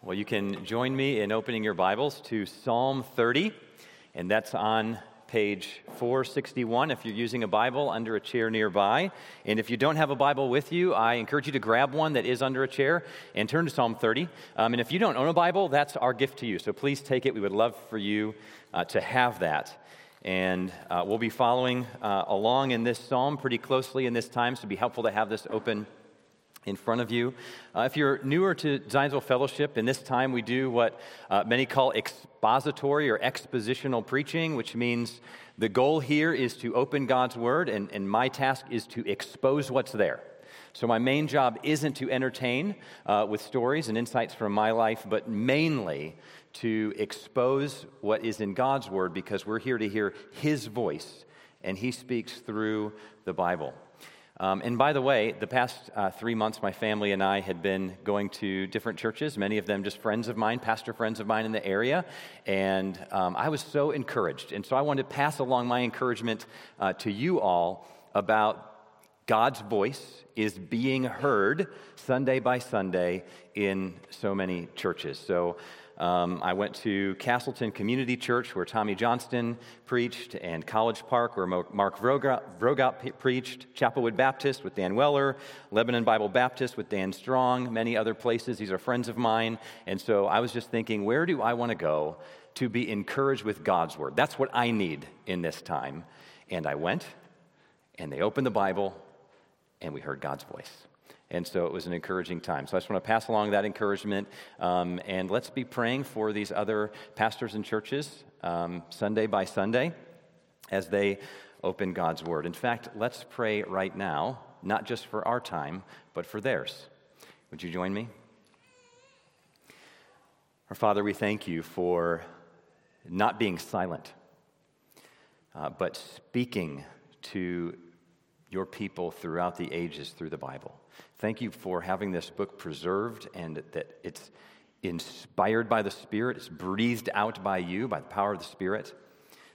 Well, you can join me in opening your Bibles to Psalm 30, and that's on page 461 if you're using a Bible under a chair nearby. And if you don't have a Bible with you, I encourage you to grab one that is under a chair and turn to Psalm 30. Um, and if you don't own a Bible, that's our gift to you. So please take it. We would love for you uh, to have that. And uh, we'll be following uh, along in this psalm pretty closely in this time, so it'd be helpful to have this open in front of you. Uh, if you're newer to Zionsville Fellowship, in this time we do what uh, many call expository or expositional preaching, which means the goal here is to open God's Word, and, and my task is to expose what's there. So, my main job isn't to entertain uh, with stories and insights from my life, but mainly to expose what is in God's Word because we're here to hear His voice, and He speaks through the Bible. Um, and by the way, the past uh, three months, my family and I had been going to different churches, many of them just friends of mine, pastor friends of mine in the area. And um, I was so encouraged. And so I wanted to pass along my encouragement uh, to you all about God's voice is being heard Sunday by Sunday in so many churches. So um, I went to Castleton Community Church, where Tommy Johnston preached, and College Park, where Mark Vroegop preached, Chapelwood Baptist with Dan Weller, Lebanon Bible Baptist with Dan Strong, many other places. These are friends of mine. And so I was just thinking, where do I want to go to be encouraged with God's Word? That's what I need in this time. And I went, and they opened the Bible, and we heard God's voice. And so it was an encouraging time. So I just want to pass along that encouragement. Um, and let's be praying for these other pastors and churches um, Sunday by Sunday as they open God's Word. In fact, let's pray right now, not just for our time, but for theirs. Would you join me? Our Father, we thank you for not being silent, uh, but speaking to your people throughout the ages through the Bible. Thank you for having this book preserved and that it's inspired by the Spirit, it's breathed out by you, by the power of the Spirit.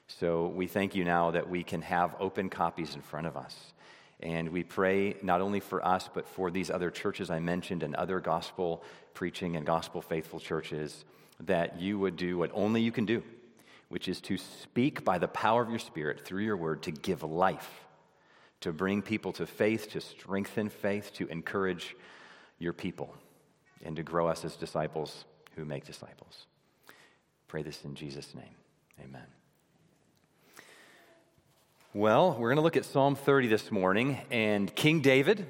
So we thank you now that we can have open copies in front of us. And we pray not only for us, but for these other churches I mentioned and other gospel preaching and gospel faithful churches that you would do what only you can do, which is to speak by the power of your Spirit through your word to give life to bring people to faith, to strengthen faith, to encourage your people, and to grow us as disciples who make disciples. Pray this in Jesus' name. Amen. Well, we're going to look at Psalm 30 this morning, and King David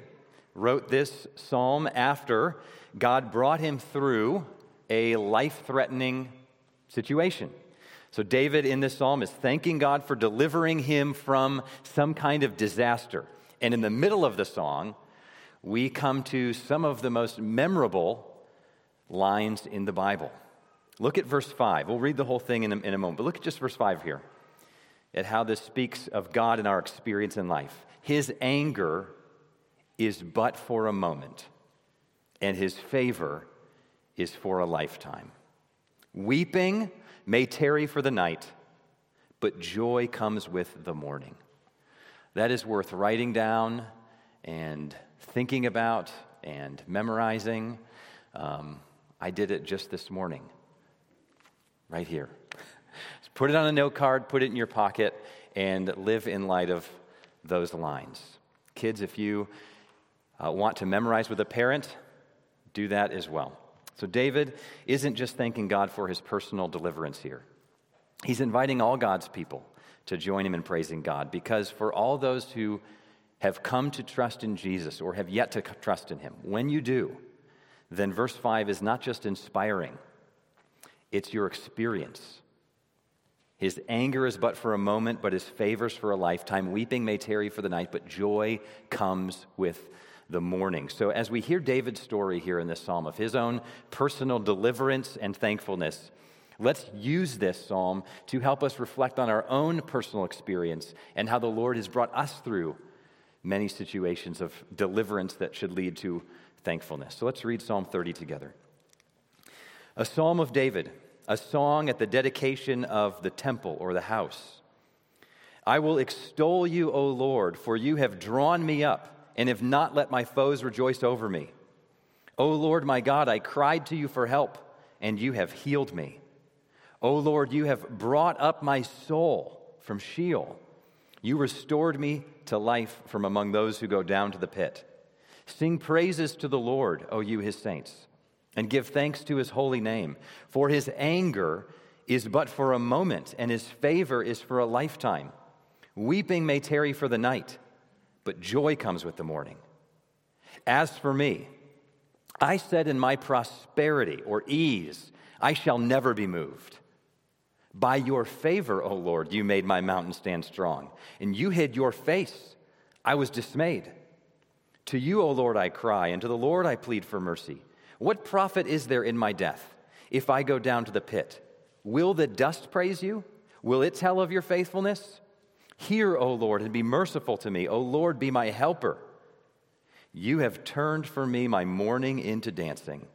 wrote this psalm after God brought him through a life threatening situation. So, David in this psalm is thanking God for delivering him from some kind of disaster. And in the middle of the song, we come to some of the most memorable lines in the Bible. Look at verse 5. We'll read the whole thing in a, in a moment, but look at just verse 5 here at how this speaks of God and our experience in life. His anger is but for a moment, and his favor is for a lifetime. Weeping may tarry for the night, but joy comes with the morning. That is worth writing down and thinking about and memorizing. Um, I did it just this morning, right here. Just put it on a note card, put it in your pocket, and live in light of those lines. Kids, if you uh, want to memorize with a parent, do that as well. So David isn't just thanking God for his personal deliverance here. He's inviting all God's people to join him in praising God because for all those who have come to trust in Jesus or have yet to trust in him, when you do, then verse 5 is not just inspiring, it's your experience. His anger is but for a moment, but his favors for a lifetime. Weeping may tarry for the night, but joy comes with the morning. So, as we hear David's story here in this psalm of his own personal deliverance and thankfulness, let's use this psalm to help us reflect on our own personal experience and how the Lord has brought us through many situations of deliverance that should lead to thankfulness. So, let's read Psalm 30 together. A psalm of David, a song at the dedication of the temple or the house. I will extol you, O Lord, for you have drawn me up and have not let my foes rejoice over me. O Lord my God, I cried to you for help, and you have healed me. O Lord, you have brought up my soul from Sheol. You restored me to life from among those who go down to the pit. Sing praises to the Lord, O you his saints, and give thanks to his holy name, for his anger is but for a moment, and his favor is for a lifetime. Weeping may tarry for the night, but joy comes with the morning. As for me, I said in my prosperity or ease, I shall never be moved. By your favor, O Lord, you made my mountain stand strong, and you hid your face. I was dismayed. To you, O Lord, I cry, and to the Lord I plead for mercy. What profit is there in my death if I go down to the pit? Will the dust praise you? Will it tell of your faithfulness? Hear, O Lord, and be merciful to me. O Lord, be my helper. You have turned for me my mourning into dancing.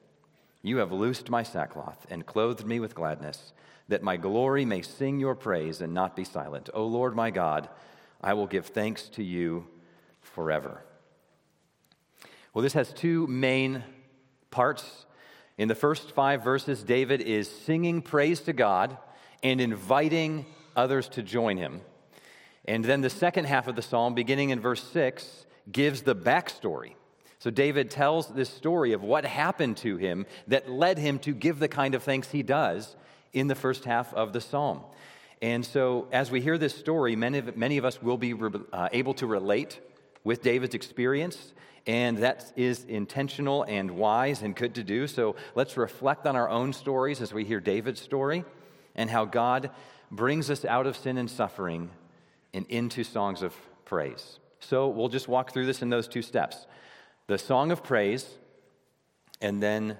You have loosed my sackcloth and clothed me with gladness, that my glory may sing your praise and not be silent. O Lord my God, I will give thanks to you forever. Well, this has two main parts. In the first five verses, David is singing praise to God and inviting others to join him. And then the second half of the psalm, beginning in verse 6, gives the backstory. So David tells this story of what happened to him that led him to give the kind of thanks he does in the first half of the psalm. And so, as we hear this story, many of, many of us will be uh, able to relate with David's experience and that is intentional and wise and good to do. So let's reflect on our own stories as we hear David's story and how God brings us out of sin and suffering and into songs of praise. So we'll just walk through this in those two steps the song of praise, and then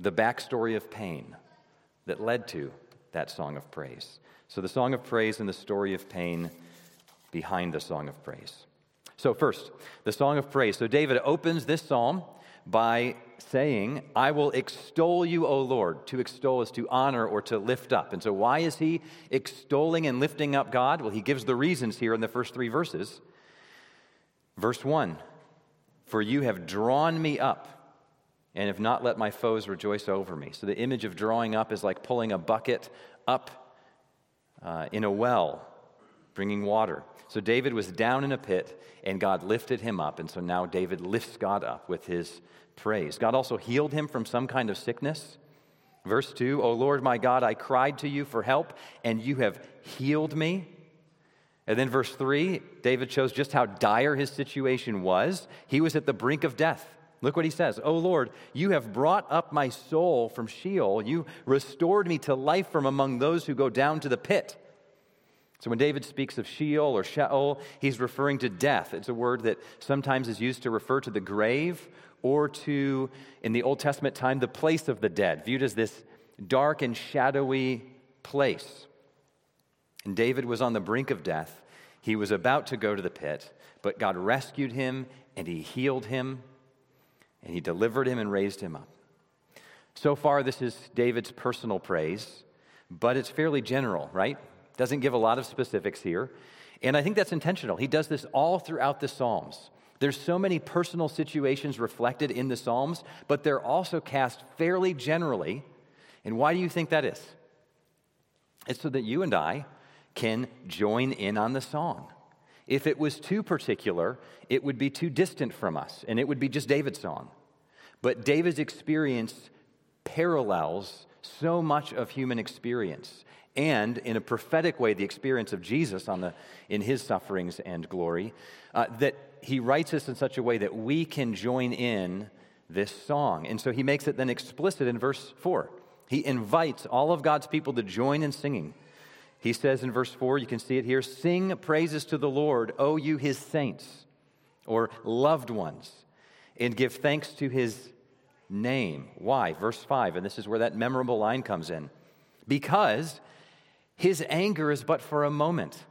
the backstory of pain that led to that song of praise. So the song of praise and the story of pain behind the song of praise. So, first, the song of praise. So, David opens this psalm by saying, I will extol you, O Lord. To extol is to honor or to lift up. And so, why is he extolling and lifting up God? Well, he gives the reasons here in the first three verses. Verse 1 For you have drawn me up and have not let my foes rejoice over me. So, the image of drawing up is like pulling a bucket up uh, in a well, bringing water. So David was down in a pit, and God lifted him up. And so now David lifts God up with his praise. God also healed him from some kind of sickness. Verse 2 O Lord my God, I cried to you for help, and you have healed me. And then verse 3, David shows just how dire his situation was. He was at the brink of death. Look what he says. Oh Lord, you have brought up my soul from Sheol. You restored me to life from among those who go down to the pit. So when David speaks of Sheol or Sheol, he's referring to death. It's a word that sometimes is used to refer to the grave or to, in the Old Testament time, the place of the dead, viewed as this dark and shadowy place. And David was on the brink of death. He was about to go to the pit, but God rescued him and he healed him and he delivered him and raised him up. So far, this is David's personal praise, but it's fairly general, right? Doesn't give a lot of specifics here. And I think that's intentional. He does this all throughout the Psalms. There's so many personal situations reflected in the Psalms, but they're also cast fairly generally. And why do you think that is? It's so that you and I can join in on the song. If it was too particular, it would be too distant from us, and it would be just David's song. But David's experience parallels so much of human experience and in a prophetic way, the experience of Jesus on the, in his sufferings and glory, uh, that he writes this in such a way that we can join in this song. And so he makes it then explicit in verse 4. He invites all of God's people to join in singing. He says in verse 4, you can see it here Sing praises to the Lord, O you his saints, or loved ones, and give thanks to his name. Why? Verse 5, and this is where that memorable line comes in. Because his anger is but for a moment,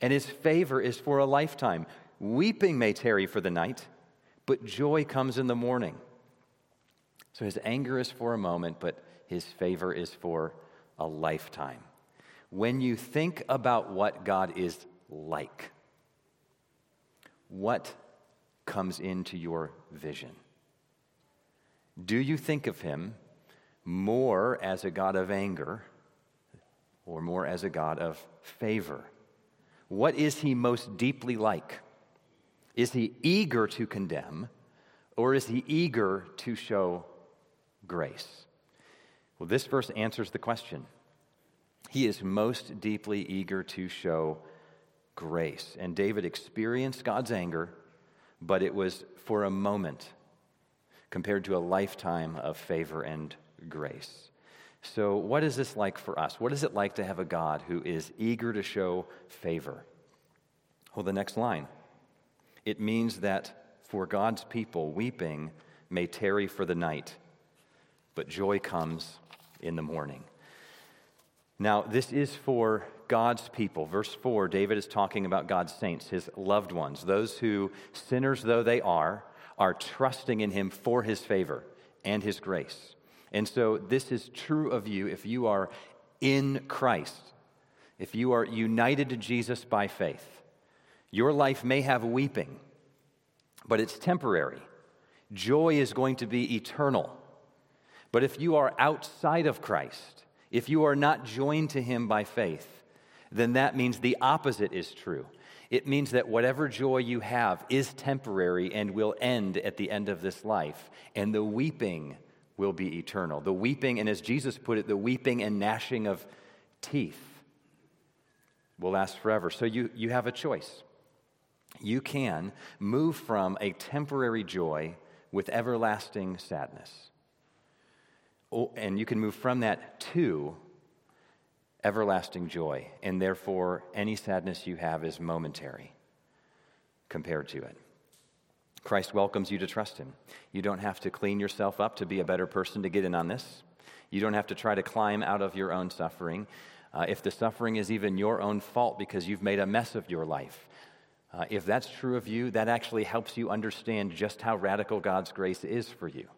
and his favor is for a lifetime. Weeping may tarry for the night, but joy comes in the morning. So his anger is for a moment, but his favor is for a lifetime. When you think about what God is like, what comes into your vision? Do you think of him more as a God of anger or more as a God of favor? What is he most deeply like? Is he eager to condemn or is he eager to show grace? Well, this verse answers the question. He is most deeply eager to show grace. And David experienced God's anger, but it was for a moment compared to a lifetime of favor and grace. So, what is this like for us? What is it like to have a God who is eager to show favor? Well, the next line it means that for God's people, weeping may tarry for the night, but joy comes in the morning. Now, this is for God's people. Verse 4, David is talking about God's saints, his loved ones, those who, sinners though they are, are trusting in him for his favor and his grace. And so, this is true of you if you are in Christ, if you are united to Jesus by faith. Your life may have weeping, but it's temporary. Joy is going to be eternal. But if you are outside of Christ, if you are not joined to Him by faith, then that means the opposite is true. It means that whatever joy you have is temporary and will end at the end of this life, and the weeping will be eternal. The weeping, and as Jesus put it, the weeping and gnashing of teeth will last forever. So you, you have a choice you can move from a temporary joy with everlasting sadness. And you can move from that to everlasting joy. And therefore, any sadness you have is momentary compared to it. Christ welcomes you to trust him. You don't have to clean yourself up to be a better person to get in on this. You don't have to try to climb out of your own suffering. Uh, if the suffering is even your own fault because you've made a mess of your life, uh, if that's true of you, that actually helps you understand just how radical God's grace is for you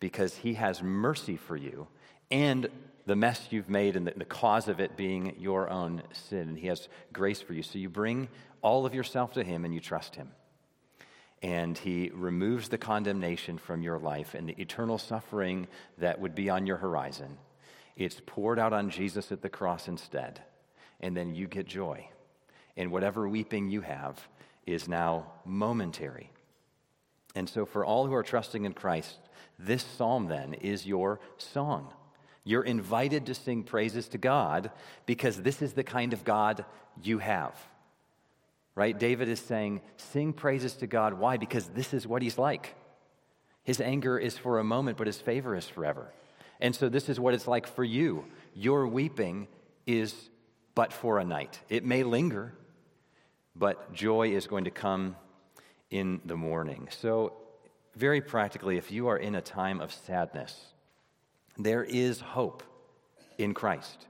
because He has mercy for you and the mess you've made and the, the cause of it being your own sin. And He has grace for you. So you bring all of yourself to Him and you trust Him. And He removes the condemnation from your life and the eternal suffering that would be on your horizon. It's poured out on Jesus at the cross instead. And then you get joy and whatever weeping you have is now momentary. And so, for all who are trusting in Christ, this psalm then is your song. You're invited to sing praises to God because this is the kind of God you have. Right? David is saying, sing praises to God. Why? Because this is what he's like. His anger is for a moment, but his favor is forever. And so, this is what it's like for you. Your weeping is but for a night. It may linger, but joy is going to come in the morning. So, very practically, if you are in a time of sadness, there is hope in Christ.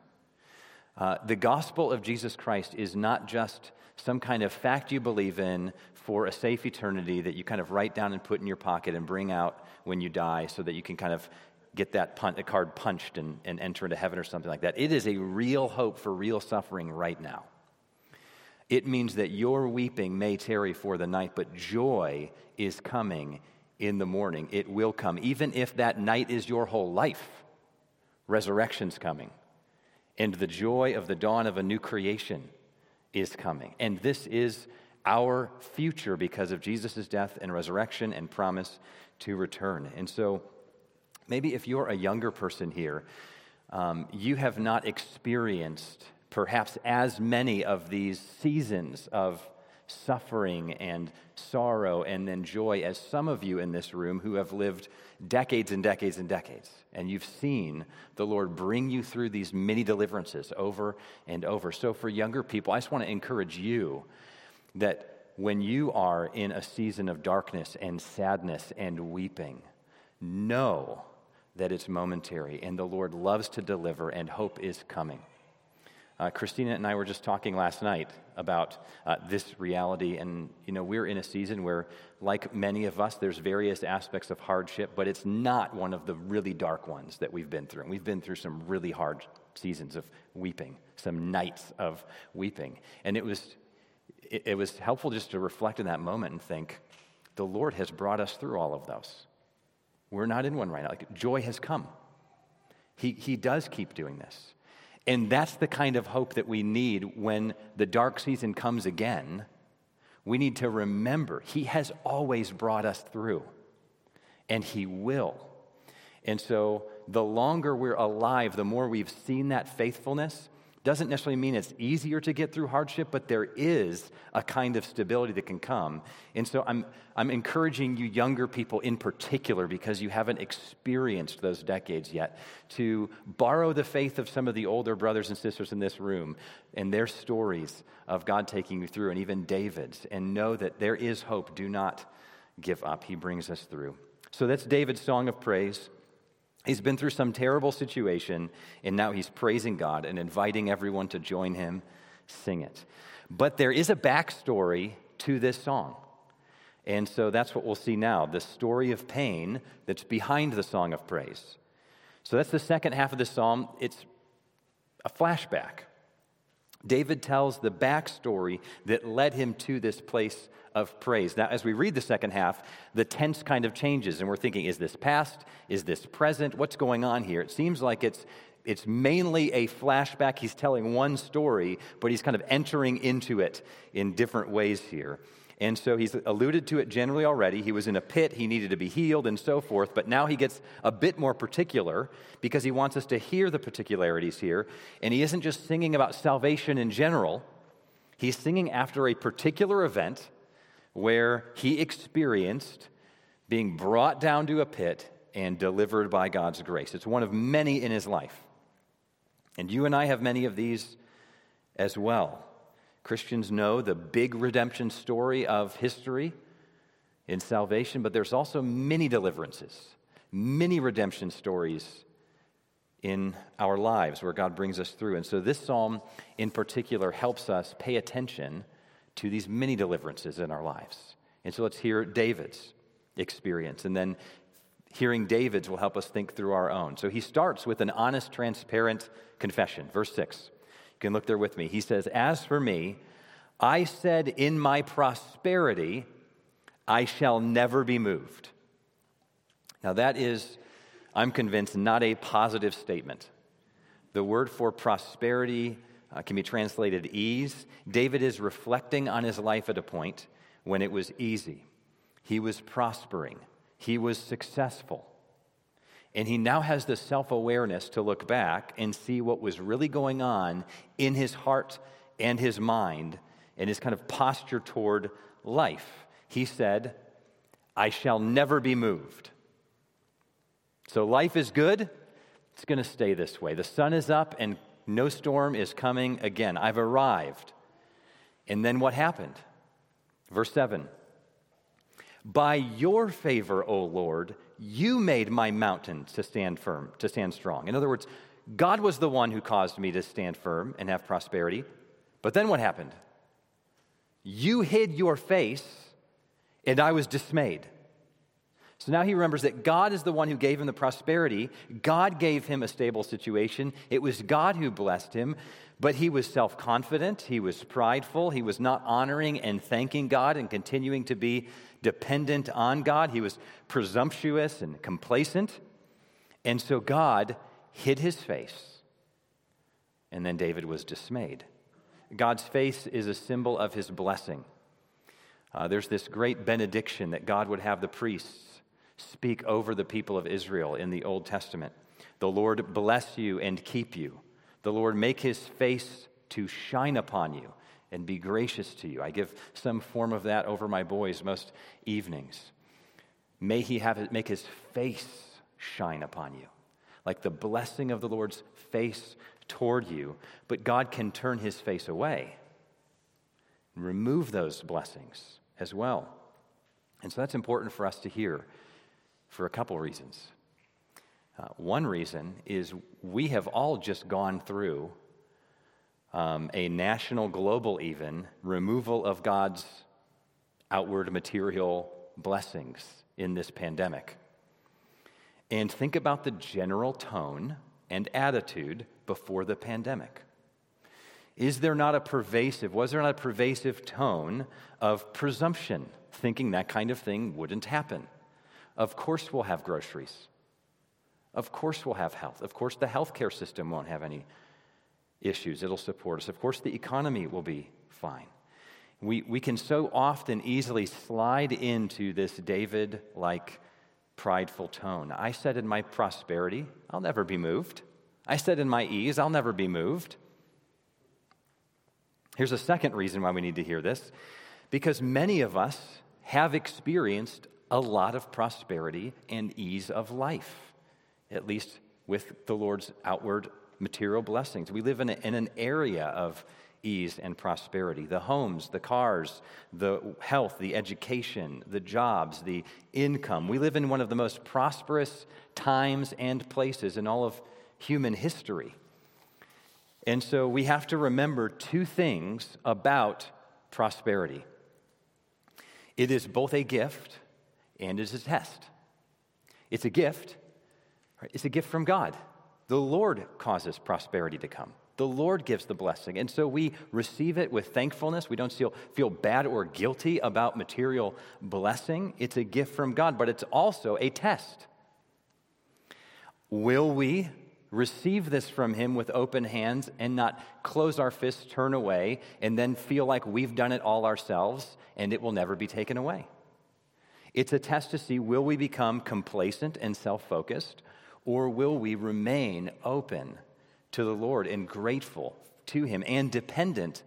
Uh, the gospel of Jesus Christ is not just some kind of fact you believe in for a safe eternity that you kind of write down and put in your pocket and bring out when you die so that you can kind of get that pun- card punched and, and enter into heaven or something like that. It is a real hope for real suffering right now. It means that your weeping may tarry for the night, but joy is coming in the morning. It will come. Even if that night is your whole life, resurrection's coming. And the joy of the dawn of a new creation is coming. And this is our future because of Jesus' death and resurrection and promise to return. And so, maybe if you're a younger person here, um, you have not experienced perhaps as many of these seasons of suffering and sorrow and then joy as some of you in this room who have lived decades and decades and decades. And you've seen the Lord bring you through these many deliverances over and over. So, for younger people, I just want to encourage you that when you are in a season of darkness and sadness and weeping, know that it's momentary and the Lord loves to deliver and hope is coming. Uh, Christina and I were just talking last night about uh, this reality, and you know we're in a season where, like many of us, there's various aspects of hardship, but it's not one of the really dark ones that we've been through. And we've been through some really hard seasons of weeping, some nights of weeping, and it was it, it was helpful just to reflect in that moment and think, the Lord has brought us through all of those. We're not in one right now. Like joy has come. He, he does keep doing this. And that's the kind of hope that we need when the dark season comes again. We need to remember He has always brought us through, and He will. And so, the longer we're alive, the more we've seen that faithfulness, doesn't necessarily mean it's easier to get through hardship, but there is a kind of stability that can come. And so I'm, I'm encouraging you, younger people in particular, because you haven't experienced those decades yet, to borrow the faith of some of the older brothers and sisters in this room and their stories of God taking you through, and even David's, and know that there is hope. Do not give up. He brings us through. So that's David's song of praise. He's been through some terrible situation, and now he's praising God and inviting everyone to join him sing it. But there is a backstory to this song. And so that's what we'll see now the story of pain that's behind the song of praise. So that's the second half of the psalm. It's a flashback. David tells the backstory that led him to this place of praise. Now, as we read the second half, the tense kind of changes, and we're thinking, is this past? Is this present? What's going on here? It seems like it's, it's mainly a flashback. He's telling one story, but he's kind of entering into it in different ways here. And so he's alluded to it generally already. He was in a pit, he needed to be healed, and so forth. But now he gets a bit more particular because he wants us to hear the particularities here. And he isn't just singing about salvation in general, he's singing after a particular event where he experienced being brought down to a pit and delivered by God's grace. It's one of many in his life. And you and I have many of these as well. Christians know the big redemption story of history in salvation, but there's also many deliverances, many redemption stories in our lives where God brings us through. And so this psalm in particular helps us pay attention to these many deliverances in our lives. And so let's hear David's experience. And then hearing David's will help us think through our own. So he starts with an honest, transparent confession. Verse 6. Can look there with me. He says, As for me, I said in my prosperity, I shall never be moved. Now, that is, I'm convinced, not a positive statement. The word for prosperity uh, can be translated ease. David is reflecting on his life at a point when it was easy. He was prospering, he was successful. And he now has the self awareness to look back and see what was really going on in his heart and his mind and his kind of posture toward life. He said, I shall never be moved. So life is good. It's going to stay this way. The sun is up and no storm is coming again. I've arrived. And then what happened? Verse 7 By your favor, O Lord, you made my mountain to stand firm, to stand strong. In other words, God was the one who caused me to stand firm and have prosperity. But then what happened? You hid your face, and I was dismayed. So now he remembers that God is the one who gave him the prosperity. God gave him a stable situation. It was God who blessed him, but he was self confident. He was prideful. He was not honoring and thanking God and continuing to be dependent on God. He was presumptuous and complacent. And so God hid his face. And then David was dismayed. God's face is a symbol of his blessing. Uh, there's this great benediction that God would have the priests speak over the people of Israel in the Old Testament. The Lord bless you and keep you. The Lord make his face to shine upon you and be gracious to you. I give some form of that over my boys most evenings. May he have it, make his face shine upon you, like the blessing of the Lord's face toward you. But God can turn his face away and remove those blessings as well. And so that's important for us to hear for a couple reasons. Uh, one reason is we have all just gone through um, a national, global, even removal of God's outward material blessings in this pandemic. And think about the general tone and attitude before the pandemic. Is there not a pervasive, was there not a pervasive tone of presumption, thinking that kind of thing wouldn't happen? Of course, we'll have groceries. Of course, we'll have health. Of course, the healthcare system won't have any issues. It'll support us. Of course, the economy will be fine. We, we can so often easily slide into this David like prideful tone. I said in my prosperity, I'll never be moved. I said in my ease, I'll never be moved. Here's a second reason why we need to hear this because many of us have experienced a lot of prosperity and ease of life, at least with the Lord's outward material blessings. We live in, a, in an area of ease and prosperity the homes, the cars, the health, the education, the jobs, the income. We live in one of the most prosperous times and places in all of human history. And so we have to remember two things about prosperity it is both a gift and it is a test. It's a gift, it's a gift from God. The Lord causes prosperity to come. The Lord gives the blessing. And so we receive it with thankfulness. We don't feel, feel bad or guilty about material blessing. It's a gift from God, but it's also a test. Will we receive this from Him with open hands and not close our fists, turn away, and then feel like we've done it all ourselves and it will never be taken away? It's a test to see will we become complacent and self focused, or will we remain open to the Lord and grateful to Him and dependent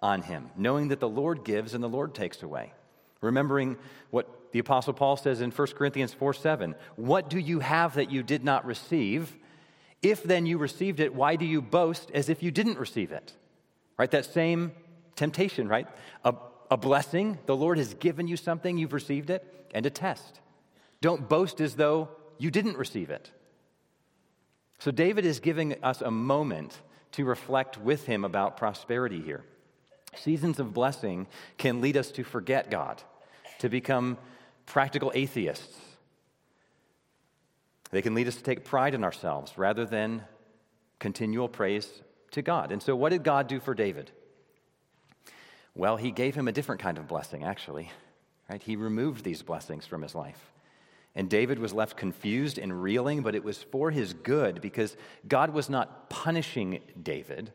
on Him, knowing that the Lord gives and the Lord takes away? Remembering what the Apostle Paul says in 1 Corinthians 4 7 What do you have that you did not receive? If then you received it, why do you boast as if you didn't receive it? Right? That same temptation, right? A, a blessing, the Lord has given you something, you've received it, and a test. Don't boast as though you didn't receive it. So, David is giving us a moment to reflect with him about prosperity here. Seasons of blessing can lead us to forget God, to become practical atheists. They can lead us to take pride in ourselves rather than continual praise to God. And so, what did God do for David? Well, he gave him a different kind of blessing, actually. Right? He removed these blessings from his life. And David was left confused and reeling, but it was for his good because God was not punishing David,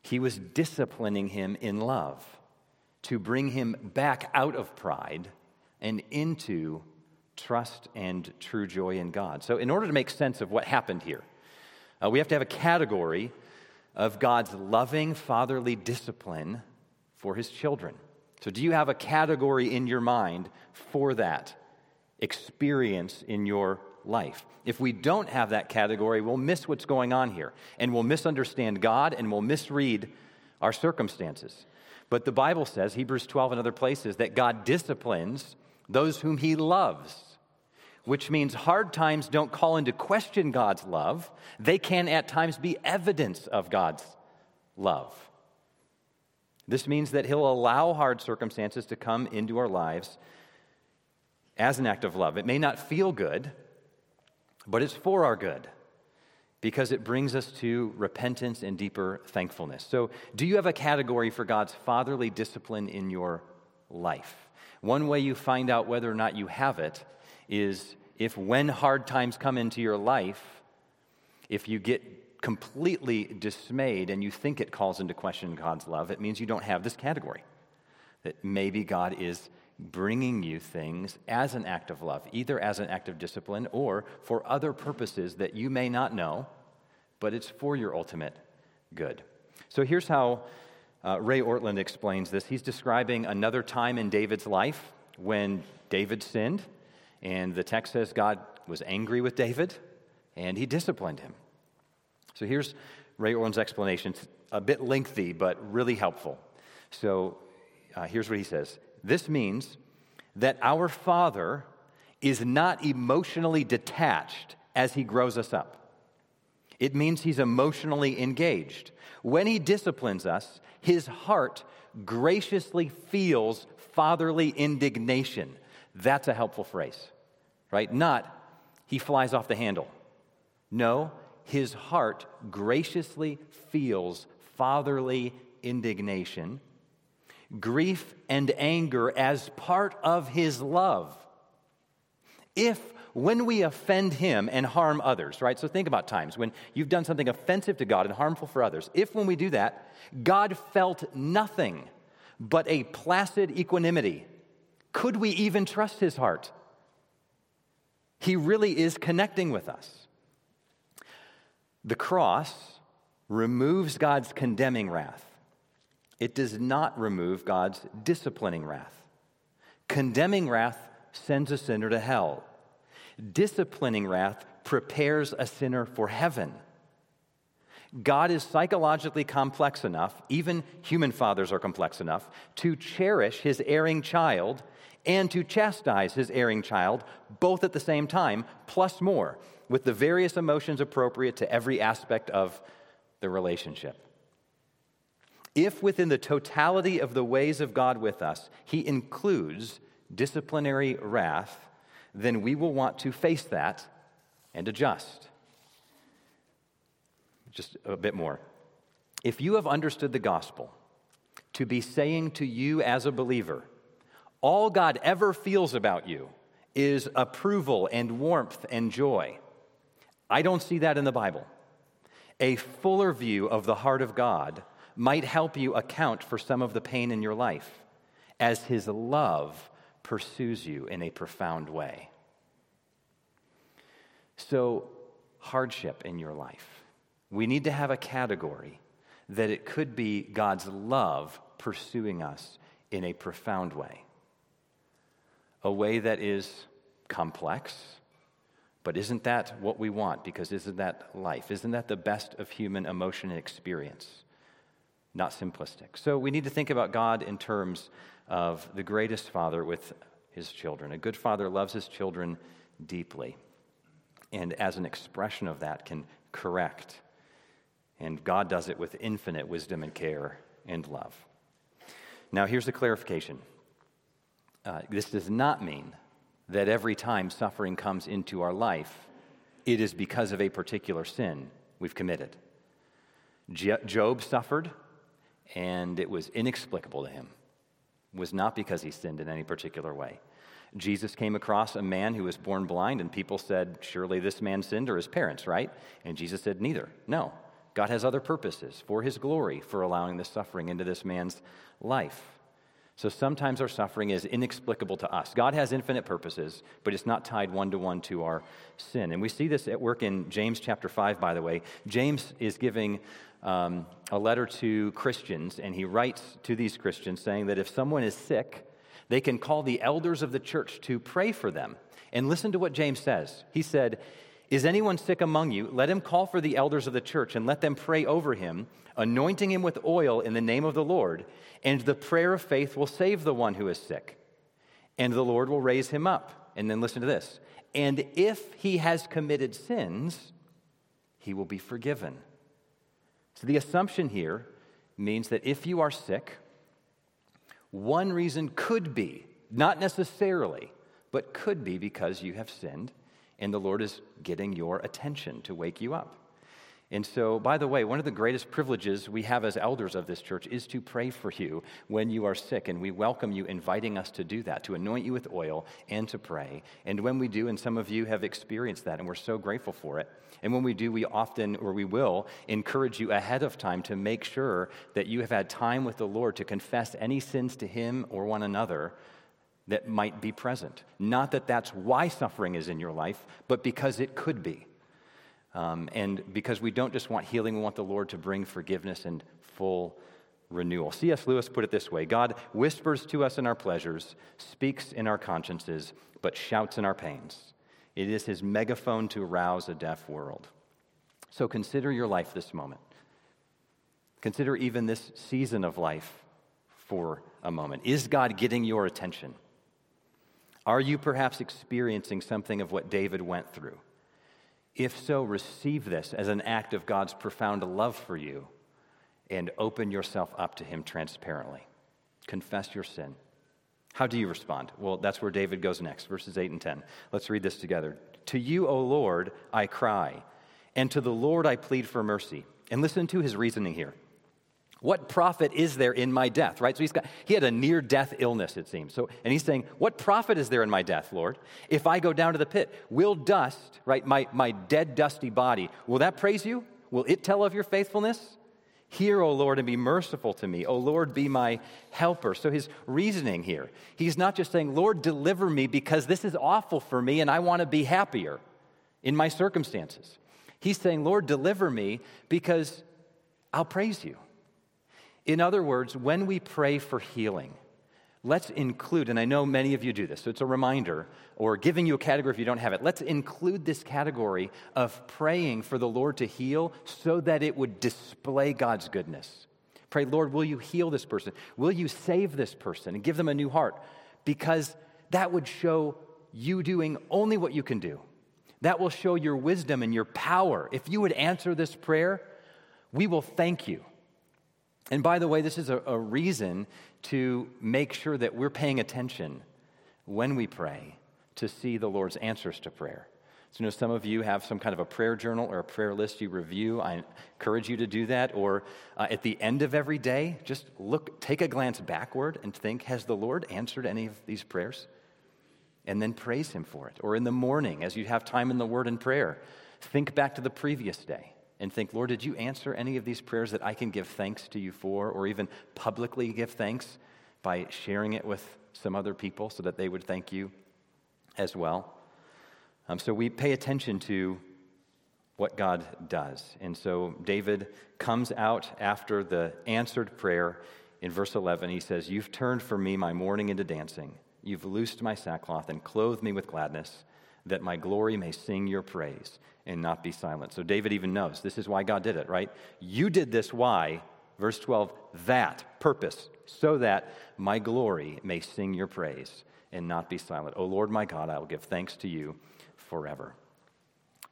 he was disciplining him in love to bring him back out of pride and into trust and true joy in God. So, in order to make sense of what happened here, uh, we have to have a category of God's loving fatherly discipline for his children. So, do you have a category in your mind for that? Experience in your life. If we don't have that category, we'll miss what's going on here and we'll misunderstand God and we'll misread our circumstances. But the Bible says, Hebrews 12 and other places, that God disciplines those whom he loves, which means hard times don't call into question God's love. They can at times be evidence of God's love. This means that he'll allow hard circumstances to come into our lives as an act of love. It may not feel good, but it's for our good because it brings us to repentance and deeper thankfulness. So, do you have a category for God's fatherly discipline in your life? One way you find out whether or not you have it is if, when hard times come into your life, if you get completely dismayed and you think it calls into question God's love, it means you don't have this category. That maybe God is bringing you things as an act of love, either as an act of discipline or for other purposes that you may not know, but it's for your ultimate good. So here's how uh, Ray Ortlund explains this. He's describing another time in David's life when David sinned, and the text says God was angry with David and he disciplined him. So here's Ray Ortlund's explanation. It's a bit lengthy, but really helpful. So uh, here's what he says this means that our Father is not emotionally detached as He grows us up. It means He's emotionally engaged. When He disciplines us, His heart graciously feels fatherly indignation. That's a helpful phrase, right? Not, He flies off the handle. No, His heart graciously feels fatherly indignation grief and anger as part of his love. If when we offend him and harm others, right? So think about times when you've done something offensive to God and harmful for others. If when we do that, God felt nothing but a placid equanimity, could we even trust his heart? He really is connecting with us. The cross removes God's condemning wrath. It does not remove God's disciplining wrath. Condemning wrath sends a sinner to hell. Disciplining wrath prepares a sinner for heaven. God is psychologically complex enough, even human fathers are complex enough, to cherish his erring child and to chastise his erring child both at the same time, plus more, with the various emotions appropriate to every aspect of the relationship. If within the totality of the ways of God with us, he includes disciplinary wrath, then we will want to face that and adjust. Just a bit more. If you have understood the gospel to be saying to you as a believer, all God ever feels about you is approval and warmth and joy, I don't see that in the Bible. A fuller view of the heart of God might help you account for some of the pain in your life as His love pursues you in a profound way. So, hardship in your life, we need to have a category that it could be God's love pursuing us in a profound way. A way that is complex, but isn't that what we want? Because isn't that life? Isn't that the best of human emotion and experience? Not simplistic. So we need to think about God in terms of the greatest father with his children. A good father loves his children deeply, and as an expression of that, can correct. And God does it with infinite wisdom and care and love. Now, here's the clarification uh, this does not mean that every time suffering comes into our life, it is because of a particular sin we've committed. Job suffered, and it was inexplicable to him was not because he sinned in any particular way. Jesus came across a man who was born blind, and people said, Surely this man sinned or his parents, right? And Jesus said, Neither. No. God has other purposes for his glory for allowing this suffering into this man's life. So sometimes our suffering is inexplicable to us. God has infinite purposes, but it's not tied one to one to our sin. And we see this at work in James chapter 5, by the way. James is giving um, a letter to Christians, and he writes to these Christians saying that if someone is sick, they can call the elders of the church to pray for them. And listen to what James says. He said, Is anyone sick among you? Let him call for the elders of the church and let them pray over him, anointing him with oil in the name of the Lord. And the prayer of faith will save the one who is sick, and the Lord will raise him up. And then listen to this. And if he has committed sins, he will be forgiven. So the assumption here means that if you are sick, one reason could be, not necessarily, but could be because you have sinned and the Lord is getting your attention to wake you up. And so, by the way, one of the greatest privileges we have as elders of this church is to pray for you when you are sick. And we welcome you inviting us to do that, to anoint you with oil and to pray. And when we do, and some of you have experienced that, and we're so grateful for it. And when we do, we often, or we will, encourage you ahead of time to make sure that you have had time with the Lord to confess any sins to Him or one another that might be present. Not that that's why suffering is in your life, but because it could be. Um, and because we don't just want healing, we want the Lord to bring forgiveness and full renewal. C.S. Lewis put it this way God whispers to us in our pleasures, speaks in our consciences, but shouts in our pains. It is his megaphone to rouse a deaf world. So consider your life this moment. Consider even this season of life for a moment. Is God getting your attention? Are you perhaps experiencing something of what David went through? If so, receive this as an act of God's profound love for you and open yourself up to Him transparently. Confess your sin. How do you respond? Well, that's where David goes next, verses 8 and 10. Let's read this together. To you, O Lord, I cry, and to the Lord I plead for mercy. And listen to his reasoning here. What profit is there in my death? Right? So he's got he had a near death illness, it seems. So and he's saying, What profit is there in my death, Lord? If I go down to the pit, will dust, right, my, my dead, dusty body, will that praise you? Will it tell of your faithfulness? Hear, O Lord, and be merciful to me. O Lord, be my helper. So his reasoning here, he's not just saying, Lord, deliver me because this is awful for me and I want to be happier in my circumstances. He's saying, Lord, deliver me because I'll praise you. In other words, when we pray for healing, let's include, and I know many of you do this, so it's a reminder or giving you a category if you don't have it. Let's include this category of praying for the Lord to heal so that it would display God's goodness. Pray, Lord, will you heal this person? Will you save this person and give them a new heart? Because that would show you doing only what you can do. That will show your wisdom and your power. If you would answer this prayer, we will thank you. And by the way, this is a, a reason to make sure that we're paying attention when we pray to see the Lord's answers to prayer. So, you know, some of you have some kind of a prayer journal or a prayer list you review. I encourage you to do that. Or uh, at the end of every day, just look, take a glance backward and think, has the Lord answered any of these prayers? And then praise Him for it. Or in the morning, as you have time in the Word and prayer, think back to the previous day and think, Lord, did you answer any of these prayers that I can give thanks to you for, or even publicly give thanks by sharing it with some other people so that they would thank you as well? Um, so we pay attention to what God does. And so David comes out after the answered prayer in verse 11. He says, You've turned for me my mourning into dancing. You've loosed my sackcloth and clothed me with gladness, that my glory may sing your praise and not be silent. So David even knows this is why God did it, right? You did this, why? Verse 12, that purpose, so that my glory may sing your praise and not be silent. O Lord my God, I will give thanks to you forever.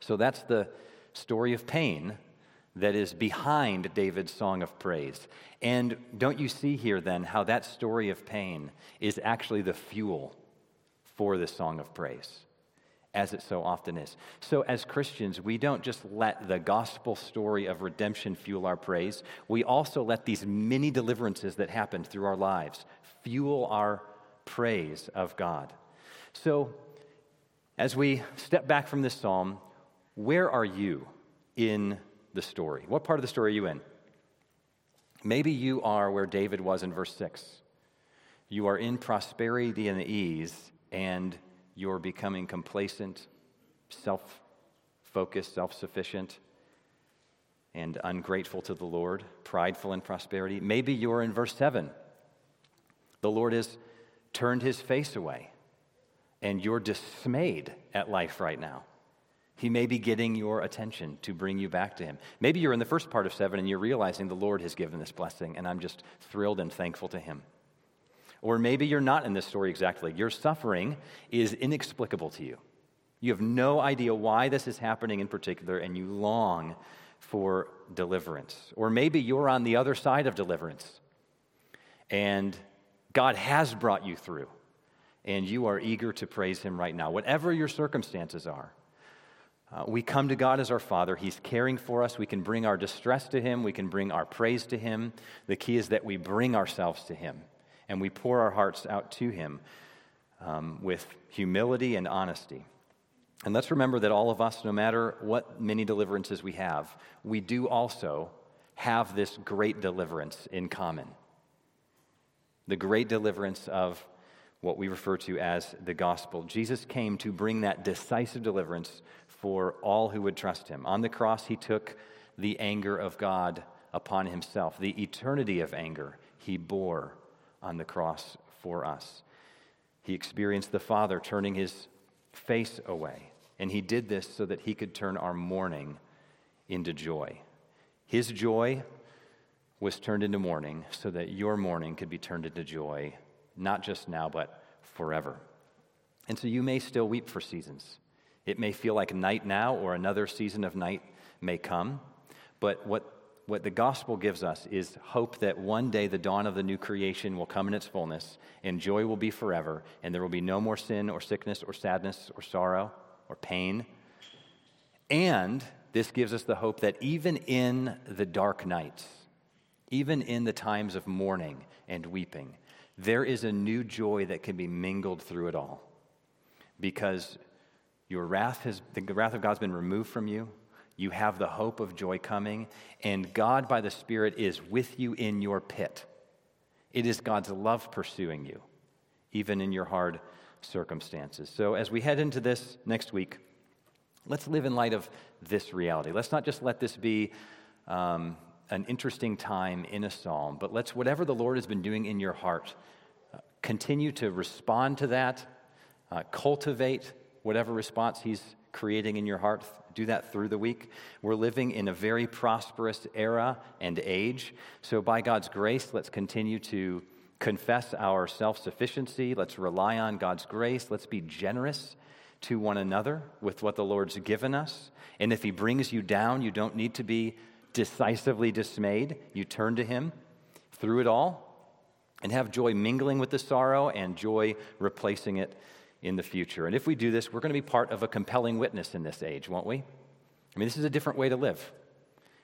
So that's the story of pain that is behind David's song of praise. And don't you see here then how that story of pain is actually the fuel for this song of praise? As it so often is. So, as Christians, we don't just let the gospel story of redemption fuel our praise, we also let these many deliverances that happened through our lives fuel our praise of God. So, as we step back from this psalm, where are you in the story? What part of the story are you in? Maybe you are where David was in verse 6. You are in prosperity and ease, and you're becoming complacent, self focused, self sufficient, and ungrateful to the Lord, prideful in prosperity. Maybe you're in verse 7. The Lord has turned his face away, and you're dismayed at life right now. He may be getting your attention to bring you back to Him. Maybe you're in the first part of seven and you're realizing the Lord has given this blessing, and I'm just thrilled and thankful to Him. Or maybe you're not in this story exactly. Your suffering is inexplicable to you. You have no idea why this is happening in particular, and you long for deliverance. Or maybe you're on the other side of deliverance, and God has brought you through, and you are eager to praise Him right now, whatever your circumstances are. Uh, we come to God as our Father. He's caring for us. We can bring our distress to Him. We can bring our praise to Him. The key is that we bring ourselves to Him and we pour our hearts out to Him um, with humility and honesty. And let's remember that all of us, no matter what many deliverances we have, we do also have this great deliverance in common. The great deliverance of what we refer to as the gospel. Jesus came to bring that decisive deliverance for all who would trust him. On the cross, he took the anger of God upon himself, the eternity of anger he bore on the cross for us. He experienced the Father turning his face away, and he did this so that he could turn our mourning into joy. His joy was turned into mourning so that your mourning could be turned into joy, not just now, but forever. And so you may still weep for seasons. It may feel like night now, or another season of night may come. But what what the gospel gives us is hope that one day the dawn of the new creation will come in its fullness and joy will be forever and there will be no more sin or sickness or sadness or sorrow or pain. And this gives us the hope that even in the dark nights, even in the times of mourning and weeping, there is a new joy that can be mingled through it all. Because your wrath has, the wrath of God's been removed from you. You have the hope of joy coming, and God by the Spirit is with you in your pit. It is God's love pursuing you, even in your hard circumstances. So, as we head into this next week, let's live in light of this reality. Let's not just let this be um, an interesting time in a psalm, but let's, whatever the Lord has been doing in your heart, uh, continue to respond to that, uh, cultivate whatever response He's creating in your heart. Do that through the week. We're living in a very prosperous era and age. So, by God's grace, let's continue to confess our self sufficiency. Let's rely on God's grace. Let's be generous to one another with what the Lord's given us. And if He brings you down, you don't need to be decisively dismayed. You turn to Him through it all and have joy mingling with the sorrow and joy replacing it in the future. And if we do this, we're going to be part of a compelling witness in this age, won't we? I mean, this is a different way to live.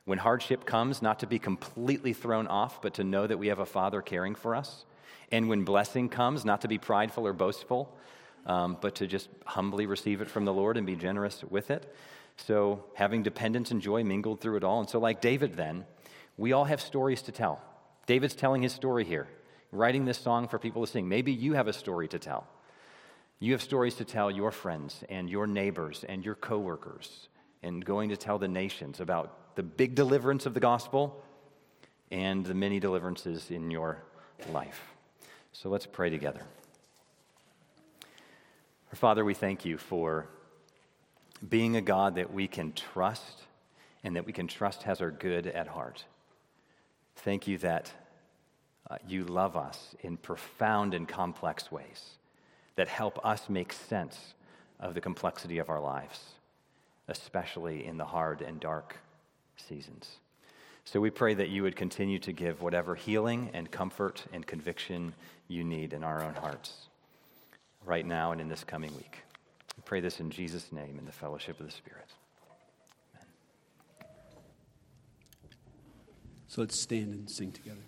When hardship comes, not to be completely thrown off, but to know that we have a Father caring for us. And when blessing comes, not to be prideful or boastful, um, but to just humbly receive it from the Lord and be generous with it. So, having dependence and joy mingled through it all. And so, like David, then, we all have stories to tell. David's telling his story here, writing this song for people to sing. Maybe you have a story to tell. You have stories to tell your friends and your neighbors and your coworkers, and going to tell the nations about the big deliverance of the gospel and the many deliverances in your life. So let's pray together. Our Father, we thank you for being a God that we can trust and that we can trust has our good at heart. Thank you that uh, you love us in profound and complex ways that help us make sense of the complexity of our lives, especially in the hard and dark seasons. So we pray that you would continue to give whatever healing and comfort and conviction you need in our own hearts right now and in this coming week. We pray this in Jesus' name in the fellowship of the Spirit. Amen. So let's stand and sing together.